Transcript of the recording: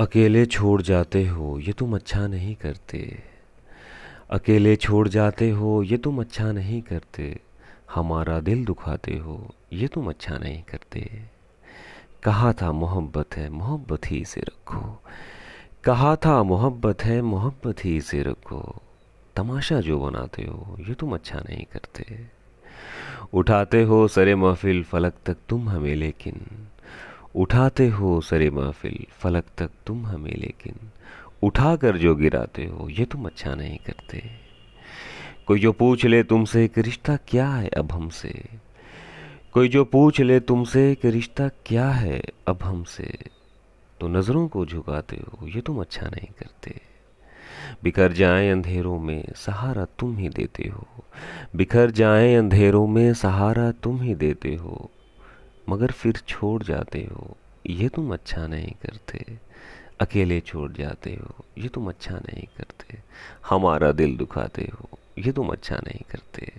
अकेले छोड़ जाते हो, ये तुम अच्छा नहीं करते। अकेले छोड़ जाते हो, ये तुम अच्छा नहीं करते। हमारा दिल दुखाते हो, ये तुम अच्छा नहीं करते। कहा था मोहब्बत है, मोहब्बत ही से रखो। कहा था मोहब्बत है, मोहब्बत ही से रखो। तमाशा जो बनाते हो, ये तुम अच्छा नहीं करते। उठाते हो सरे महफिल, फलक तक तुम हमें लेकिन। उठाते हो सरे महफिल, फलक तक तुम हमें लेकिन। उठा कर जो गिराते हो, ये तुम अच्छा नहीं करते। कोई जो पूछ ले तुमसे कि रिश्ता क्या है अब हमसे? कोई जो पूछ ले तुमसे कि रिश्ता क्या है अब हमसे? तो नज़रों को झुकाते हो, ये तुम अच्छा नहीं करते। बिखर जाए अंधेरों में, सहारा तुम ही देते हो। बिखर जाए अंधेरों में, सहारा तुम ही देते हो। मगर फिर छोड़ जाते हो। ये तुम अच्छा नहीं करते। अकेले छोड़ जाते हो। ये तुम अच्छा नहीं करते। हमारा दिल दुखाते हो। ये तुम अच्छा नहीं करते।